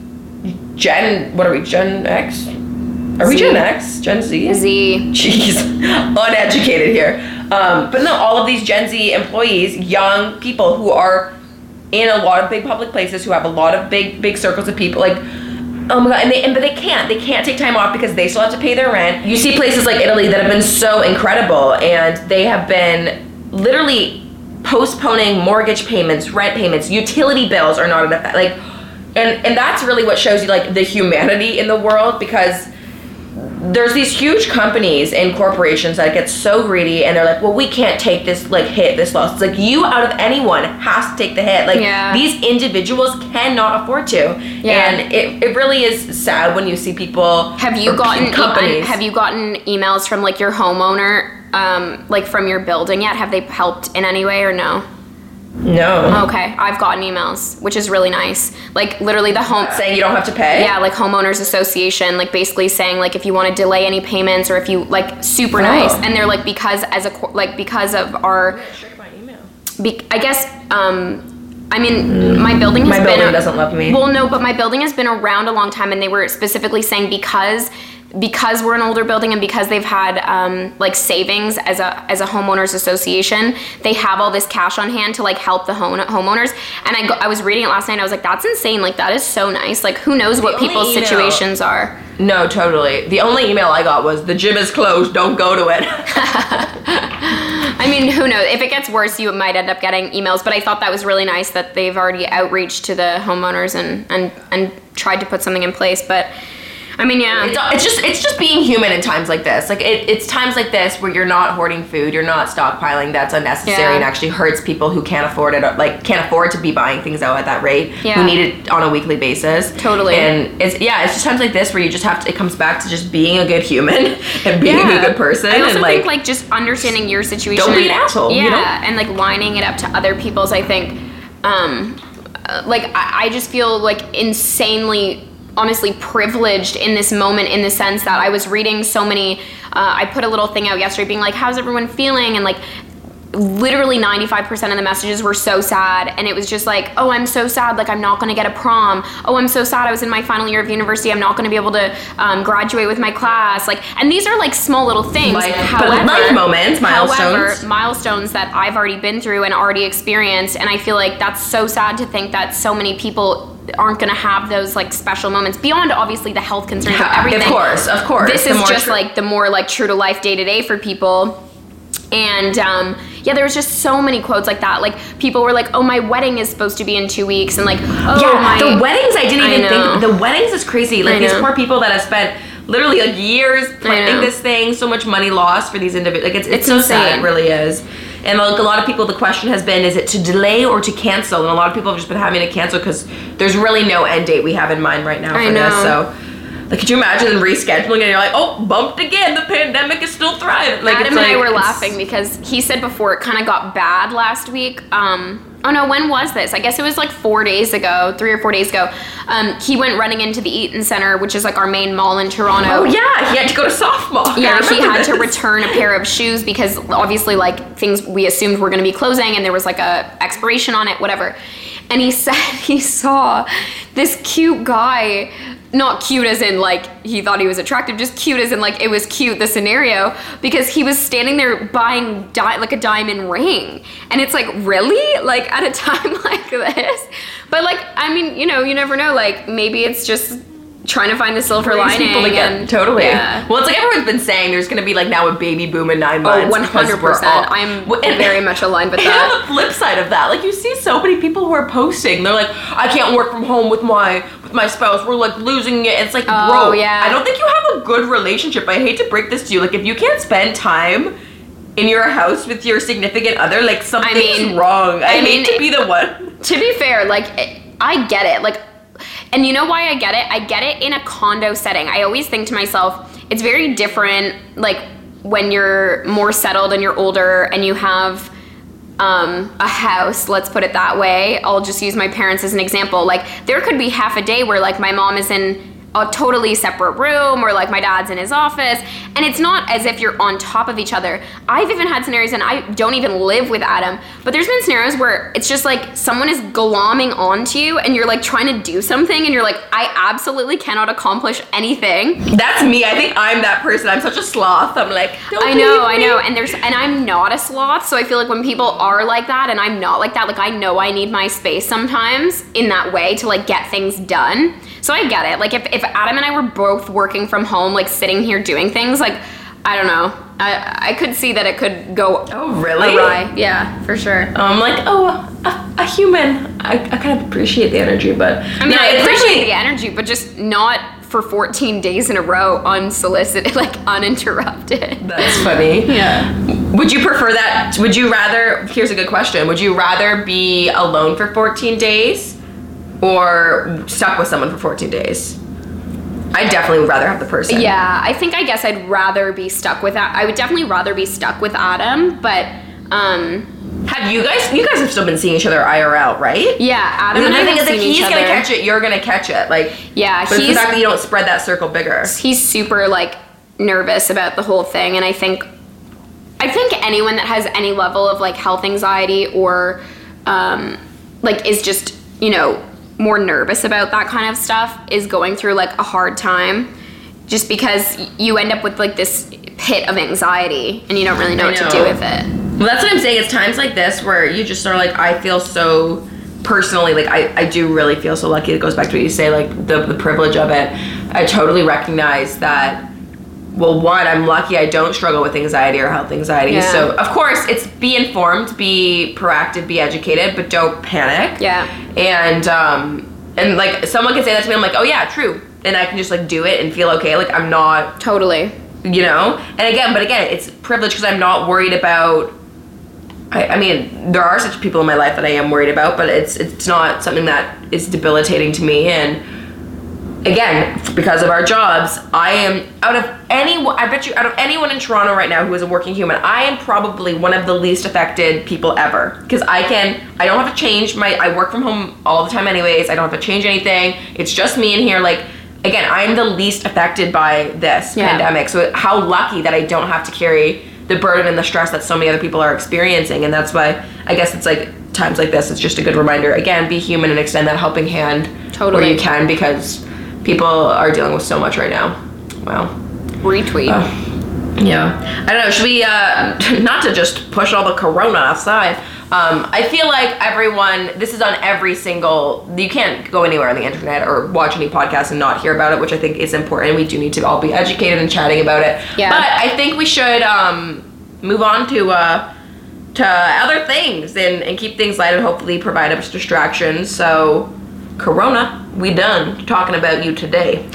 Gen, what are we? Gen X? Are we Z. Gen X? Gen Z? Z. Jeez, uneducated here. Um, but no, all of these Gen Z employees, young people who are in a lot of big public places, who have a lot of big, big circles of people, like, oh my god, and they, and, but they can't, they can't take time off because they still have to pay their rent. You see places like Italy that have been so incredible, and they have been literally postponing mortgage payments, rent payments, utility bills are not enough. Like, and and that's really what shows you like the humanity in the world because there's these huge companies and corporations that get so greedy and they're like, well, we can't take this like hit, this loss. It's like you out of anyone has to take the hit. Like Yeah. these individuals cannot afford to. Yeah. And it, it really is sad when you see people Have you gotten companies. have you gotten emails from like your homeowner, um, like from your building yet? Have they helped in any way or no? no Okay, I've gotten emails, which is really nice. Like literally the home saying you don't have to pay? yeah, like homeowners association, like basically saying like if you want to delay any payments or if you like super nice, Oh. and they're like because as a co- like because of our, Check my email. be- I guess um, I mean my building has My been building doesn't love me. Well, no, but my building has been around a long time, and they were specifically saying because because we're an older building and because they've had um, like savings as a as a homeowners association, they have all this cash on hand to like help the home homeowners. And I go, I was reading it last night. I was like, that's insane. Like that is so nice. Like who knows what people's email- situations are. No, totally. The only email I got was the gym is closed, don't go to it. I mean, who knows? If it gets worse, you might end up getting emails. But I thought that was really nice that they've already outreached to the homeowners and and and tried to put something in place. But I mean, yeah. It's, it's just it's just being human in times like this. Like it, it's times like this where you're not hoarding food, you're not stockpiling. That's unnecessary Yeah. and actually hurts people who can't afford it. Like can't afford to be buying things out at that rate. Yeah. Who need it on a weekly basis. Totally. And it's yeah, it's just times like this where you just have to. It comes back to just being a good human and being a good person. I also and like, think like just understanding your situation. Don't be and- an asshole, Yeah, you know? and like lining it up to other people's. I think, um, uh, like I, I just feel like insanely, honestly privileged in this moment in the sense that I was reading so many. Uh, I put a little thing out yesterday, being like, "How's everyone feeling?" and like literally 95% of the messages were so sad. And it was just like oh i'm so sad. Like i'm not going to get a prom. Oh i'm so sad i was in my final year of university. I'm not going to be able to um, graduate with my class. Like and these are like small little things. Life- but however life moments, milestones. however, milestones that i've already been through and already experienced. And i feel like that's so sad to think that so many people aren't going to have those like special moments beyond obviously the health concerns Yeah, of everything. of course, of course. this The is just tr- like the more like true to life day to day for people and um, yeah there was just so many quotes like that like people were like oh my wedding is supposed to be in two weeks and like oh yeah, my the weddings I didn't I even know. think. The weddings is crazy. Like I these know. poor people that have spent literally like years planning this thing, so much money lost for these individuals. Like it's, it's, It's so sad. insane. It really is. And like a lot of people, the question has been, is it to delay or to cancel? And a lot of people have just been having to cancel because there's really no end date we have in mind right now for I this. So. Like, could you imagine rescheduling and you're like, oh, bumped again. The pandemic is still thriving. Like, Adam it's and I were laughing because he said before it kind of got bad last week. Um, oh no, when was this? I guess it was like four days ago, three or four days ago. Um, he went running into the Eaton Center, which is like our main mall in Toronto. Oh yeah, he had to go to softball. Yeah, he had to return a pair of shoes because obviously like things we assumed were going to be closing and there was like a expiration on it, whatever. And he said he saw this cute guy, not cute as in like he thought he was attractive, just cute as in like it was cute the scenario because he was standing there buying di- like a diamond ring. And it's like, really? Like at a time like this? But like I mean, you know, you never know like maybe it's just trying to find the silver lining people together. and totally. Yeah. Well, it's like everyone's been saying there's going to be like now a baby boom in nine oh, months. because 100%. all- I'm and- very much aligned with And that. on the flip side of that, like you see so many people who are posting, they're like, I can't work from home with my with my spouse. We're like losing it. It's like, Oh, bro, yeah. I don't think you have a good relationship. I hate to break this to you. Like if you can't spend time in your house with your significant other, like something's mean- wrong. I, I hate mean, to be the one. to be fair, like it- I get it. Like and you know why I get it? I get it in a condo setting. I always think to myself, it's very different like when you're more settled and you're older and you have um, a house, let's put it that way. I'll just use my parents as an example. Like there could be half a day where like my mom is in a totally separate room or like my dad's in his office and it's not as if you're on top of each other i've even had scenarios and i don't even live with adam but there's been scenarios where it's just like someone is glomming onto you and you're like trying to do something and you're like i absolutely cannot accomplish anything That's me. I think I'm that person. I'm such a sloth. I'm like, I know, I know, and there's and I'm not a sloth, so I feel like when people are like that and I'm not like that, like I know I need my space sometimes in that way to like get things done. So I get it. Like if, if Adam and I were both working from home, like sitting here doing things, like I don't know. I I could see that it could go Oh, really? awry. Yeah, for sure. I'm like, oh, a, a human. I, I kind of appreciate the energy, but I mean, no, I appreciate the energy, but just not for 14 days in a row unsolicited, like uninterrupted. That's funny. Yeah. Would you prefer that? Would you rather? Here's a good question. Would you rather be alone for 14 days or stuck with someone for 14 days? I definitely would rather have the person. Yeah, I think I guess I'd rather be stuck with that. I would definitely rather be stuck with Adam, but um Have you guys? You guys have still been seeing each other IRL, right? yeah, Adam And and I thing is, if he's gonna other. catch it, you're gonna catch it. Like, Yeah, but it's the he's fact that you don't spread that circle bigger. he's super like nervous about the whole thing and I think I think anyone that has any level of like health anxiety or um like is just, you know, more nervous about that kind of stuff is going through like a hard time just because you end up with like this pit of anxiety and you don't really know I what to do with it. Well, that's what I'm saying. It's times like this where you just are like, I feel so personally, like I, I do really feel so lucky. It goes back to what you say, like the, the privilege of it. I totally recognize that. Well, one, I'm lucky I don't struggle with anxiety or health anxiety. Yeah. So, of course, it's be informed, be proactive, be educated, but don't panic. Yeah. And um, and like someone can say that to me, I'm like, oh yeah, true, and I can just like do it and feel okay. Like I'm not Totally. you know and again but again it's privilege because i'm not worried about I, I mean there are such people in my life that i am worried about but it's it's not something that is debilitating to me and again because of our jobs i am out of anyone i bet you out of anyone in toronto right now who is a working human i am probably one of the least affected people ever. Because i can i don't have to change my i work from home all the time anyways. I don't have to change anything. It's just me in here. Like again i'm the least affected by this Yeah. pandemic. So how lucky that i don't have to carry the burden and the stress that so many other people are experiencing. And that's why i guess it's like times like this it's just a good reminder. Again be human and extend that helping hand Totally. where you can because people are dealing with so much right now wow Retweet. yeah i don't know should we uh not to just push all the corona aside um, I feel like everyone, this is on every single, you can't go anywhere on the internet or watch any podcast and not hear about it, which I think is important. We do need to all be educated and chatting about it. Yeah. But I think we should um, move on to uh, to other things and, and keep things light and hopefully provide us distractions. So, Corona, we done talking about you today.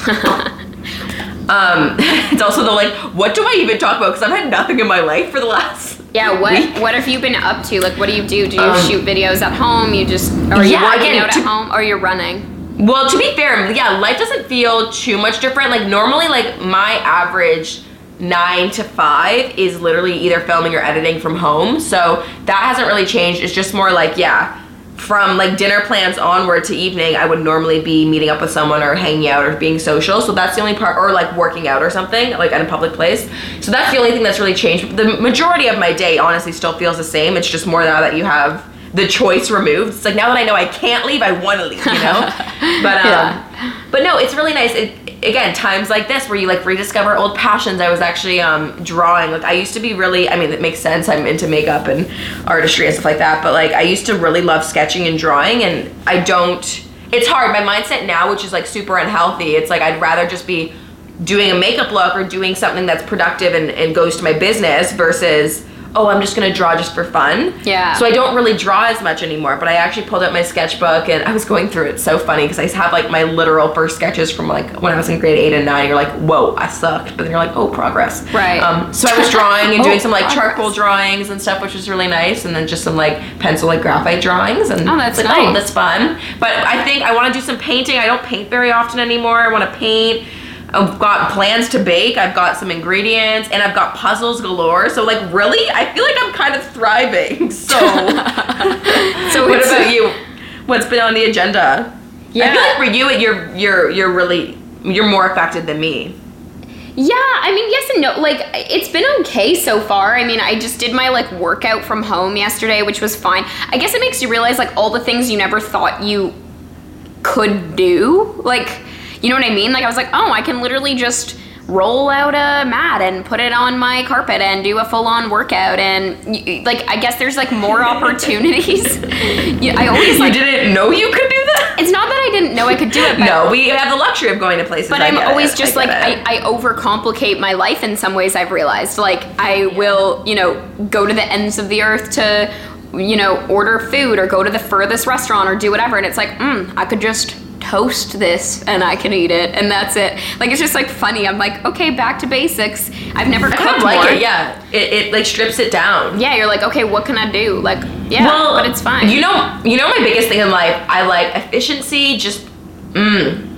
um, it's also the like, what do I even talk about? Because I've had nothing in my life for the last. Yeah, what week. what have you been up to? Like, what do you do? Do you Um, shoot videos at home? You just or are you Yeah, working again, out to- at home or you're running? Well, to be fair, yeah, life doesn't feel too much different. Like normally, like my average nine to five is literally either filming or editing from home. So that hasn't really changed. It's just more like, yeah, from like dinner plans onward to evening, I would normally be meeting up with someone or hanging out or being social. So that's the only part, or like working out or something, like at a public place. So that's the only thing that's really changed. The majority of my day honestly still feels the same. It's just more now that you have the choice removed. It's like now that I know I can't leave, I want to leave, you know? but um, Yeah. but no, it's really nice. It, again, times like this where you like rediscover old passions. I was actually um, drawing. Like I used to be really. I mean, it makes sense. I'm into makeup and artistry and stuff like that. But like I used to really love sketching and drawing, and I don't. It's hard. My mindset now, which is like super unhealthy. It's like I'd rather just be doing a makeup look or doing something that's productive and, and goes to my business versus oh i'm just gonna draw just for fun. Yeah. so i don't really draw as much anymore but i actually pulled out my sketchbook and i was going through it. So funny because i have like my literal first sketches from like when i was in grade 8 and 9 you're like whoa i sucked. But then you're like oh progress. Right. um, so i was drawing and Oh, doing some like progress. charcoal drawings and stuff which was really nice and then just some like pencil like graphite drawings and Oh, that's it's like, oh that's fun. But i think i want to do some painting. I don't paint very often anymore. I want to paint I've got plans to bake. I've got some ingredients, and I've got puzzles galore. So, like, really, I feel like I'm kind of thriving. So, So what about you? What's been on the agenda? Yeah. I feel like for you, you're you're you're really you're more affected than me. Yeah, I mean, yes and no. Like, it's been okay so far. I mean, I just did my like workout from home yesterday, which was fine. I guess it makes you realize like all the things you never thought you could do. Like, you know what I mean? Like, I was like, oh, I can literally just roll out a mat and put it on my carpet and do a full-on workout and like i guess there's like more opportunities yeah, i always like you didn't know you could do that? it's not that i didn't know i could do it but No, we have the luxury of going to places. but I I'm always it, just I like I. I overcomplicate my life in some ways. I've realized like I will you know go to the ends of the earth to you know order food or go to the furthest restaurant or do whatever, and it's like mm, I could just toast this and I can eat it and that's it. Like it's just like funny. I'm like okay, back to basics. I've never I cooked like more. it. Yeah, it, it like strips it down. Yeah, you're like okay, what can I do? Like yeah, well, but it's fine. You know, you know my biggest thing in life. I like efficiency. Just mm,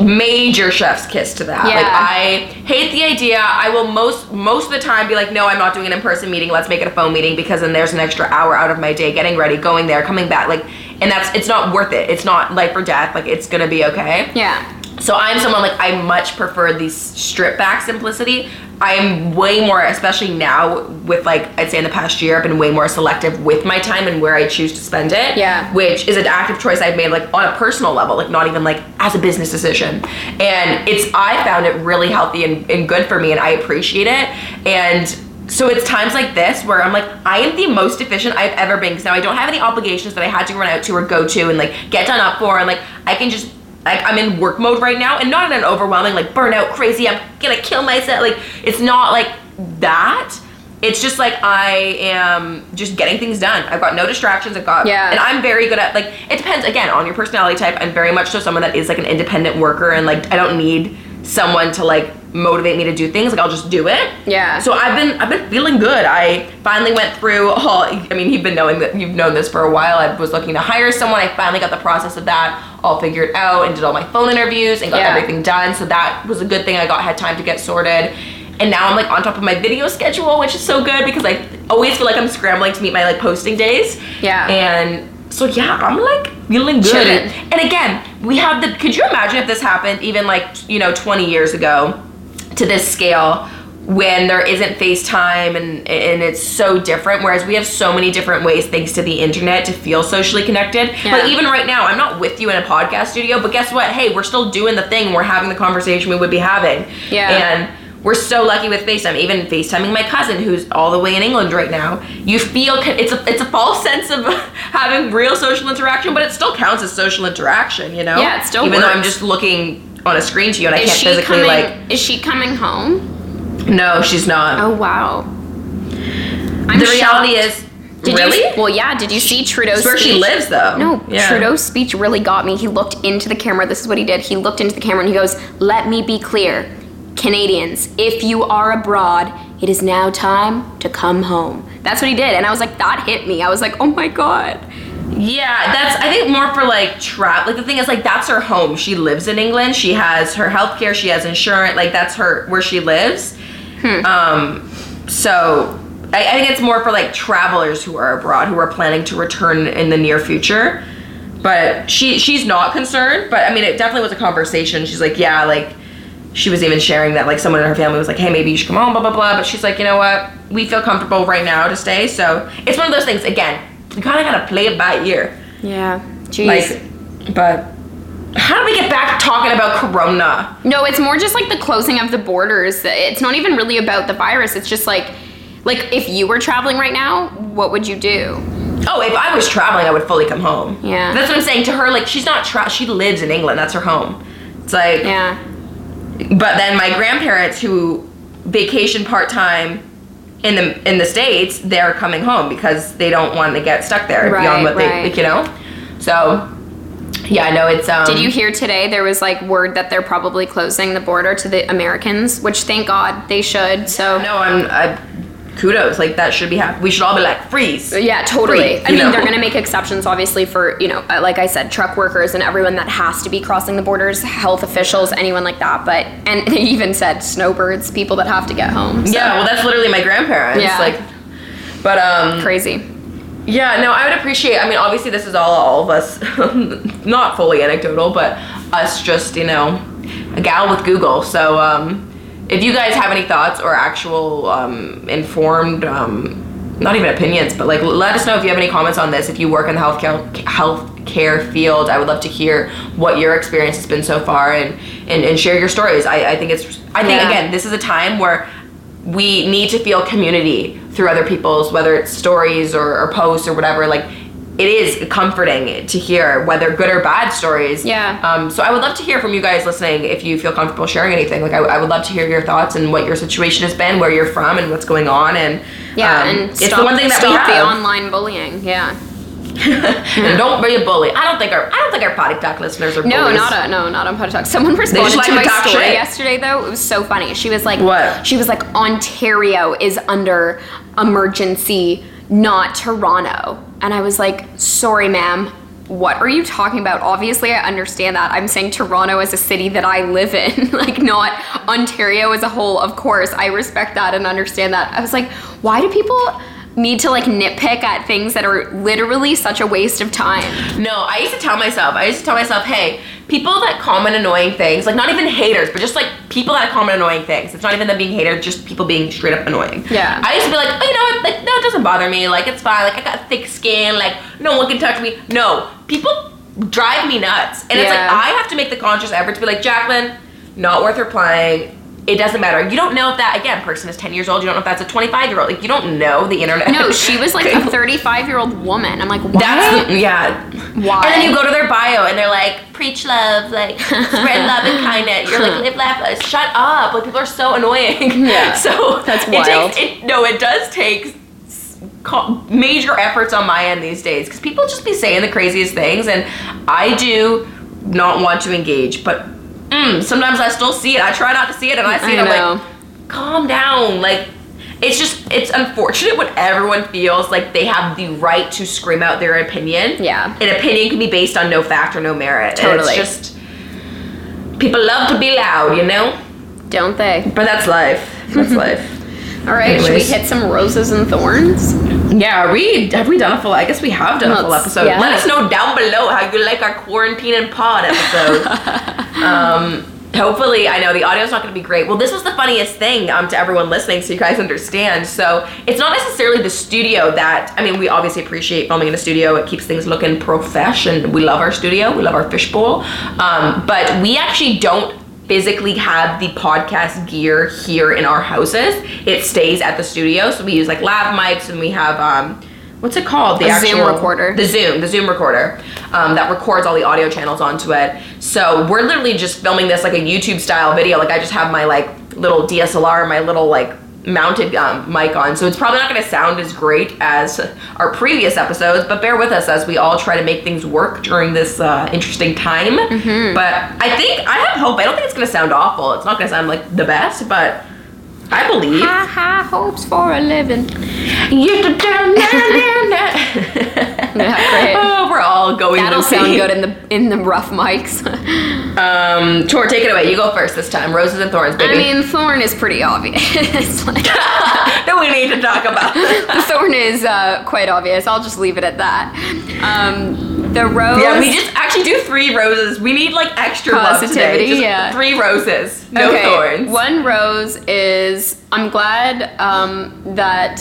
major chef's kiss to that. Like Yeah. I hate the idea. I will most most of the time be like, no, I'm not doing an in person meeting. Let's make it a phone meeting because then there's an extra hour out of my day getting ready, going there, coming back. Like, and that's it's not worth it. It's not life or death. Like it's gonna be okay. yeah. So I'm someone like I much prefer the strip back simplicity. I am way more, especially now with like I'd say in the past year, I've been way more selective with my time and where I choose to spend it. Yeah. Which is an active choice I've made like on a personal level, like not even like as a business decision. And it's I found it really healthy and, and good for me and I appreciate it. And so it's times like this where I'm like, I am the most efficient I've ever been because now I don't have any obligations that I had to run out to or go to and like get done up for and like I can just like I'm in work mode right now and not in an overwhelming like burnout crazy I'm gonna kill myself like it's not like that. It's just like I am just getting things done. I've got no distractions I've got Yeah. and I'm very good at like it depends again on your personality type. I'm very much so someone that is like an independent worker and like I don't need someone to like motivate me to do things like I'll just do it Yeah. so I've been I've been feeling good. I finally went through all I mean you've been knowing that you've known this for a while. I was looking to hire someone. I finally got the process of that all figured out and did all my phone interviews and got Yeah. everything done. So that was a good thing I got had time to get sorted. And now I'm like on top of my video schedule, which is so good because I always feel like I'm scrambling to meet my like posting days. Yeah. And so yeah, I'm like feeling good. Chilling. And again, we have the could you imagine if this happened even like, you know, 20 years ago to this scale when there isn't FaceTime and and it's so different whereas we have so many different ways thanks to the internet to feel socially connected. Yeah. Like even right now, I'm not with you in a podcast studio, but guess what? Hey, we're still doing the thing. We're having the conversation we would be having. Yeah. And we're so lucky with FaceTime. Even FaceTiming my cousin, who's all the way in England right now, you feel it's a it's a false sense of having real social interaction, but it still counts as social interaction, you know? Yeah, it still Even though I'm just looking on a screen to you and I is can't she physically coming? like. is she coming home? No, she's not. Oh wow. I'm the reality shocked. is, Did really? You, well, yeah. Did you see Trudeau's It's where she lives, though. No, Yeah. Trudeau's speech really got me. He looked into the camera. This is what he did. He looked into the camera and he goes, "Let me be clear, Canadians. If you are abroad, it is now time to come home." That's what he did, and I was like, that hit me. I was like, oh my god. Yeah, that's I think more for like trap. Like the thing is like that's her home. She lives in England. She has her health care. She has insurance. Like that's her where she lives. Hmm. Um, so I, I think it's more for like travelers who are abroad who are planning to return in the near future. But she she's not concerned. But I mean, it definitely was a conversation. She's like, yeah, like she was even sharing that like someone in her family was like, hey, maybe you should come home, blah blah blah. But she's like, you know what? We feel comfortable right now to stay. So it's one of those things. Again, you kind of gotta play it by ear. Yeah. Jeez. Like, but how do we get back talking about Corona? No, it's more just like the closing of the borders. It's not even really about the virus. It's just like, like if you were traveling right now, what would you do? Oh, if I was traveling, I would fully come home. Yeah. That's what I'm saying to her. Like, she's not tra- She lives in England. That's her home. It's like, Yeah. but then my grandparents who vacation part time in the in the states, they're coming home because they don't want to get stuck there Right, beyond what they, like, you know. So, yeah, I know it's. Um, Did you hear today there was like word that they're probably closing the border to the Americans, which thank God they should. So No, I'm. I, kudos. Like that should be happening. We should all be like freeze. yeah, totally. Free, I mean, know? they're to make exceptions obviously for, you know, uh, like I said, truck workers and everyone that has to be crossing the borders, health officials, anyone like that, but and they even said snowbirds, people that have to get home. So, Yeah, well, that's literally my grandparents. Yeah. Like, but um, crazy. yeah, no, I would appreciate. I mean, obviously, this is all all of us, not fully anecdotal, but us just you know a gal with Google. So um, if you guys have any thoughts or actual um, informed, um, not even opinions, but like let us know if you have any comments on this. If you work in the healthcare healthcare field, I would love to hear what your experience has been so far and and, and share your stories. I, I think it's I think Yeah. again this is a time where we need to feel community through other people's whether it's stories or, or posts or whatever like it is comforting to hear whether good or bad stories Yeah. um, so i would love to hear from you guys listening if you feel comfortable sharing anything like I, I would love to hear your thoughts and what your situation has been where you're from and what's going on and Yeah, um, and it's stop, the one thing that we stop the online bullying. Yeah. and don't be a bully i don't think our i don't think our potty talk listeners are No, bullies. not a no, not on Potty Talk. Someone responded like to to my story shit. yesterday though. It was so funny. She was like, What? She was like, Ontario is under emergency, not Toronto. And I was like, sorry, ma'am. What are you talking about? Obviously, I understand that. I'm saying Toronto as a city that I live in, like not Ontario as a whole. Of course, I respect that and understand that. I was like, why do people need to like nitpick at things that are literally such a waste of time? No, I used to tell myself, I used to tell myself, hey, people that comment annoying things, like not even haters, but just like people that comment annoying things. It's not even them being haters, just people being straight up annoying. Yeah. I used to be like, oh, you know what? Like, no, it doesn't bother me. Like, it's fine. Like, I got thick skin. Like, no one can touch me. No, people drive me nuts. And it's like, I have to make the conscious effort to be like, Jacqueline, not worth replying. It doesn't matter. You don't know if that, again, person is 10 years old. You don't know if that's a 25 year old. Like, you don't know the internet. No, she was like a 35 year old woman. I'm like, why? That's yeah. Why? And then you go to their bio and they're like, preach love, like spread love and kindness. You're like, live, laugh, uh, shut up. Like people are so annoying. Yeah. So That's it wild. Takes, it, no, it does take major efforts on my end these days because people just be saying the craziest things, and I do not want to engage, but. Mm, sometimes I still see it. I try not to see it, and I see I it. I'm know. like, calm down. Like, it's just, it's unfortunate when everyone feels like they have the right to scream out their opinion. Yeah. An opinion can be based on no fact or no merit. Totally. it's just, people love to be loud, you know? Don't they? But that's life. That's life. All right, should we hit some roses and thorns? Yeah, are we, have we done a full, I guess we have done a full episode. yeah. Let us know down below how you like our quarantine and pod episode. um, hopefully, I know the audio's not going to be great. Well, this was the funniest thing um, to everyone listening, so you guys understand. So it's not necessarily the studio that I mean, we obviously appreciate filming in a studio. It keeps things looking profesh, and we love our studio. We love our fishbowl. Um, but we actually don't physically have the podcast gear here in our houses. It stays at the studio, so we use like lav mics, and we have um, what's it called? The A Zoom recorder. The Zoom, the Zoom recorder um, that records all the audio channels onto it. So we're literally just filming this like a YouTube style video. Like I just have my like little DSLR, my little like mounted um, mic on. So it's probably not going to sound as great as our previous episodes, but bear with us as we all try to make things work during this uh, interesting time. Mm-hmm. But I think I have hope. I don't think it's going to sound awful. It's not going to sound like the best, but I believe. High, high hopes for a living. You da- da- na- na- na. Yeah, great. Oh, we're all going. That'll to sound good in the in the rough mics. Um, Tor, take it away. You go first this time. Roses and thorns, baby. I mean, thorn is pretty obvious. like, that we need to talk about. the thorn is uh, quite obvious. I'll just leave it at that. Um, the rose. yeah, we just actually do three roses. We need like extra. Positivity, yeah. Three roses, no okay, thorns. One rose is I'm glad um, that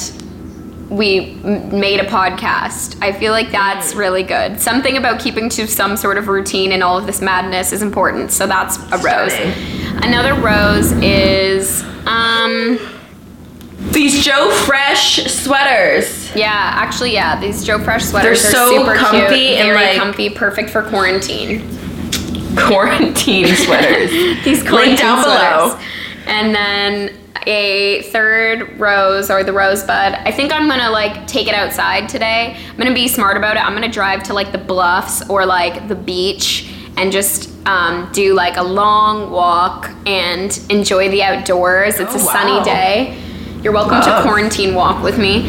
we made a podcast. I feel like that's really good. Something about keeping to some sort of routine in all of this madness is important. So that's a rose. Another rose is um These Joe Fresh sweaters. yeah, actually yeah, these Joe Fresh sweaters They're are so super comfy cute, and, very like- comfy, perfect for quarantine. Quarantine sweaters. These Link quarantine down below. And then a third rose or the rosebud. I think I'm gonna like take it outside today. I'm gonna be smart about it. I'm gonna drive to like the bluffs or like the beach and just um, do like a long walk and enjoy the outdoors. It's Oh, a sunny day. You're welcome Love. to quarantine walk with me.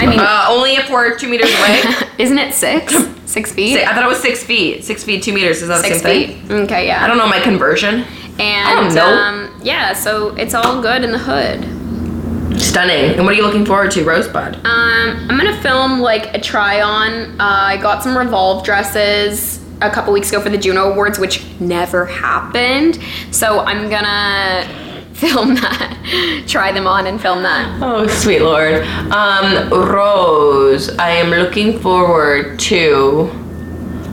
I mean, Uh, only if we're two meters away. isn't it six? Six feet? I thought it was six feet. Six feet, two meters. Is that the same feet. thing? Okay, yeah. I don't know my conversion. And I don't know. um, yeah, so it's all good in the hood. Stunning. And what are you looking forward to, Rosebud? Um, I'm gonna film like a try on. Uh, I got some Revolve dresses a couple weeks ago for the Juno Awards, which never happened. So I'm gonna film that, try them on and film that. Oh, sweet lord. Um, Rose, I am looking forward to.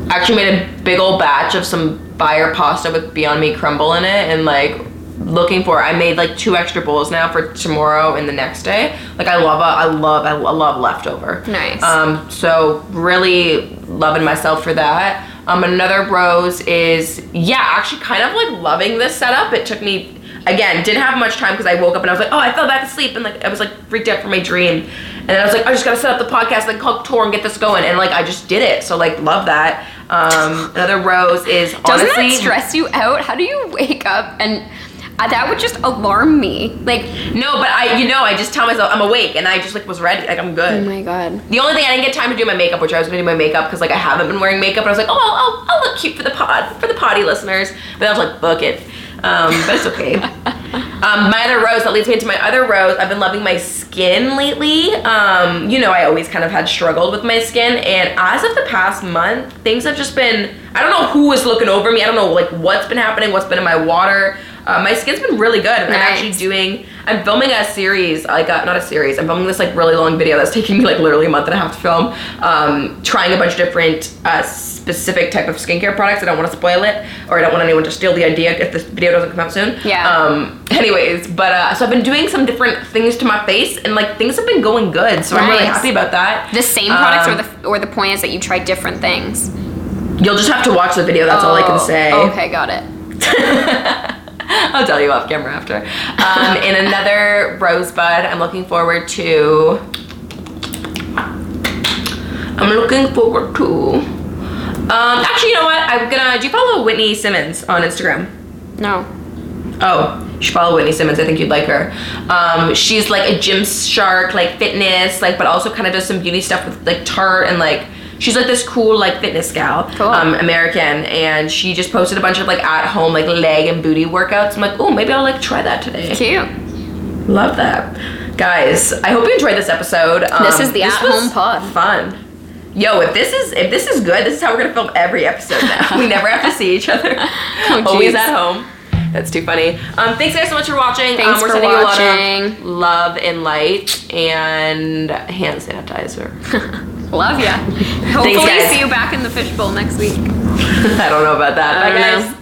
I actually, made a big old batch of some fire pasta with Beyond Meat crumble in it, and like looking for. I made like two extra bowls now for tomorrow and the next day. Like I love, a, I love, I love leftover. Nice. Um, so really loving myself for that. Um, another rose is yeah, actually kind of like loving this setup. It took me again didn't have much time because I woke up and I was like, oh, I fell back asleep and like I was like freaked out from my dream, and then I was like, I just gotta set up the podcast, like call Tor and get this going, and like I just did it. So like love that. Um, another rose is honestly, Doesn't that stress you out? How do you wake up and that would just alarm me? Like, no, but I you know I just tell myself I'm awake and I just like was ready, like I'm good. oh my god. The only thing I didn't get time to do my makeup, which I was gonna do my makeup because like I haven't been wearing makeup, and I was like, oh, I'll, I'll, I'll look cute for the pod for the potty listeners, but I was like, book it. Um, but it's okay. um, my other rose that leads me into my other rose. I've been loving my skin lately. Um, you know, I always kind of had struggled with my skin, and as of the past month, things have just been. I don't know who is looking over me. I don't know like what's been happening, what's been in my water. Uh, my skin's been really good. I'm actually doing. I'm filming a series, like a, not a series. I'm filming this like really long video that's taking me like literally a month and a half to film. Um, trying a bunch of different uh, specific type of skincare products. I don't want to spoil it, or I don't want anyone to steal the idea if this video doesn't come out soon. Yeah. Um. Anyways, but uh, so I've been doing some different things to my face, and like things have been going good. So I'm really happy about that. The same products Um, or the or the point is that you try different things. You'll just have to watch the video. That's all I can Oh, say. Okay, got it. I'll tell you off camera after. Um, in another rosebud, I'm looking forward to. I'm looking forward to. Um, actually, you know what? I'm gonna. Do you follow Whitney Simmons on Instagram? No. Oh, you should follow Whitney Simmons. I think you'd like her. Um, she's like a Gymshark, like fitness, like, but also kind of does some beauty stuff with like Tarte and like. She's like this cool like fitness gal, Cool. um, American, and she just posted a bunch of like at home like leg and booty workouts. I'm like, oh, maybe I'll like try that today. Cute. Love that, guys. I hope you enjoyed this episode. Um, This is the this at-home was pod. Fun. Yo, if this is if this is good, this is how we're gonna film every episode now. we never have to see each other. Always at home. That's too funny. Um, thanks guys so much for watching. Thanks um, we're for sending you a lot watching. of love and light and hand sanitizer. Love ya. Hopefully guys. see you back in the fishbowl next week. I don't know about that. Bye guys. know.